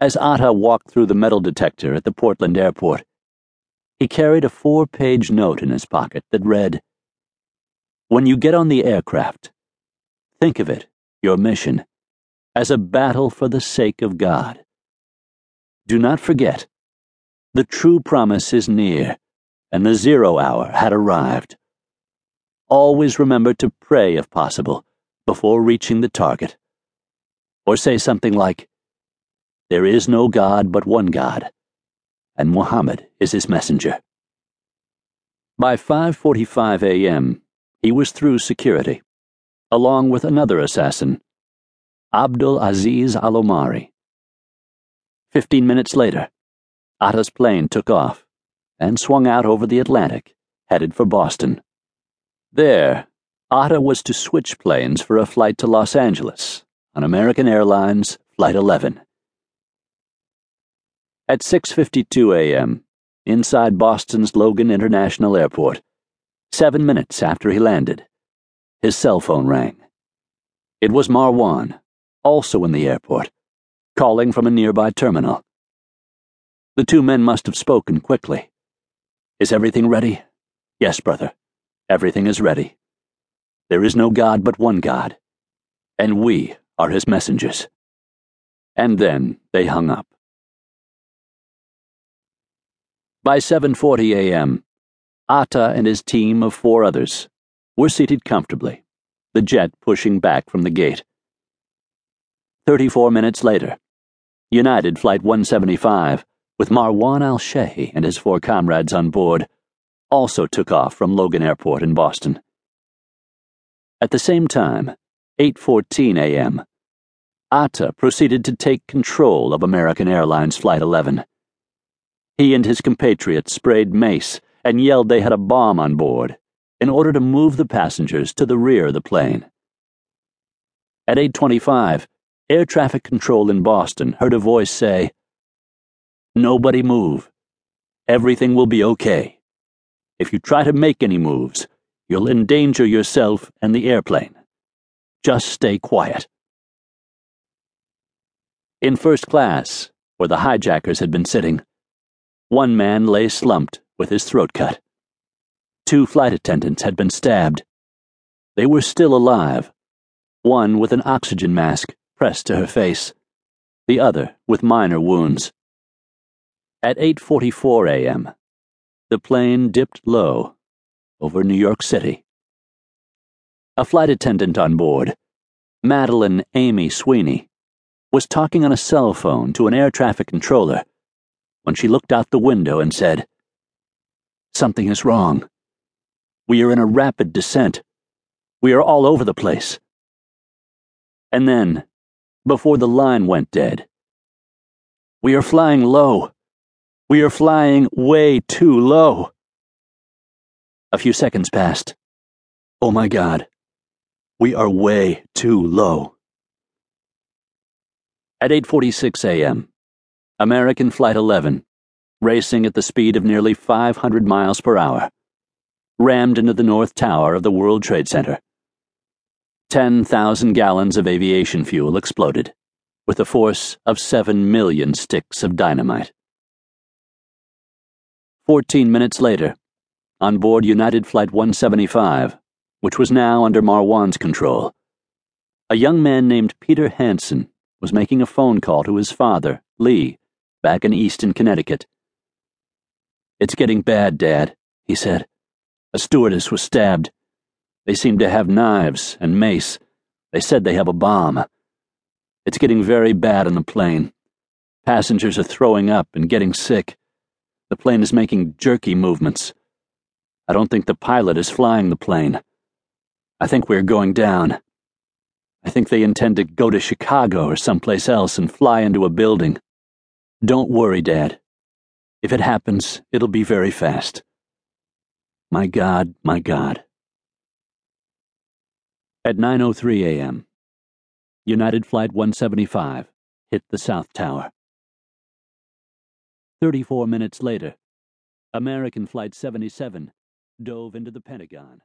As Atta walked through the metal detector at the Portland airport, he carried a four page note in his pocket that read When you get on the aircraft, think of it, your mission, as a battle for the sake of God. Do not forget, the true promise is near, and the zero hour had arrived. Always remember to pray if possible before reaching the target. Or say something like, There is no God but one God, and Muhammad is his messenger. By 5:45 a.m., he was through security, along with another assassin, Abdul Aziz Al Omari. Fifteen minutes later, Atta's plane took off and swung out over the Atlantic, headed for Boston. There, Atta was to switch planes for a flight to Los Angeles on American Airlines Flight 11. At 6:52 a.m., inside Boston's Logan International Airport, 7 minutes after he landed, his cell phone rang. It was Marwan, also in the airport, calling from a nearby terminal. The two men must have spoken quickly. Is everything ready? Yes, brother. Everything is ready. There is no God but one God, and we are his messengers. And then they hung up. By 7:40 a.m., Atta and his team of four others were seated comfortably, the jet pushing back from the gate. 34 minutes later, United Flight 175, with Marwan al-Shehhi and his four comrades on board, also took off from Logan Airport in Boston. At the same time, 8:14 a.m., Atta proceeded to take control of American Airlines Flight 11. He and his compatriots sprayed mace and yelled they had a bomb on board in order to move the passengers to the rear of the plane. At 8:25, air traffic control in Boston heard a voice say, "Nobody move. Everything will be okay. If you try to make any moves, you'll endanger yourself and the airplane. Just stay quiet." In first class, where the hijackers had been sitting, one man lay slumped with his throat cut. Two flight attendants had been stabbed. They were still alive, one with an oxygen mask pressed to her face, the other with minor wounds. At 8:44 a.m., the plane dipped low over New York City. A flight attendant on board, Madeline Amy Sweeney, was talking on a cell phone to an air traffic controller when she looked out the window and said, Something is wrong. We are in a rapid descent. We are all over the place. And then, before the line went dead, we are flying low. We are flying way too low. A few seconds passed. Oh my God. We are way too low. At 8:46 a.m., American Flight 11, racing at the speed of nearly 500 miles per hour, rammed into the North Tower of the World Trade Center. 10,000 gallons of aviation fuel exploded, with the force of 7 million sticks of dynamite. 14 minutes later, on board United Flight 175, which was now under Marwan's control, a young man named Peter Hanson was making a phone call to his father, Lee, back in Easton, Connecticut. It's getting bad, Dad, he said. A stewardess was stabbed. They seem to have knives and mace. They said they have a bomb. It's getting very bad on the plane. Passengers are throwing up and getting sick. The plane is making jerky movements. I don't think the pilot is flying the plane. I think we're going down. I think they intend to go to Chicago or someplace else and fly into a building. Don't worry, Dad. If it happens, it'll be very fast. My God, my God. At 9:03 a.m., United Flight 175 hit the South Tower. 34 minutes later, American Flight 77 dove into the Pentagon.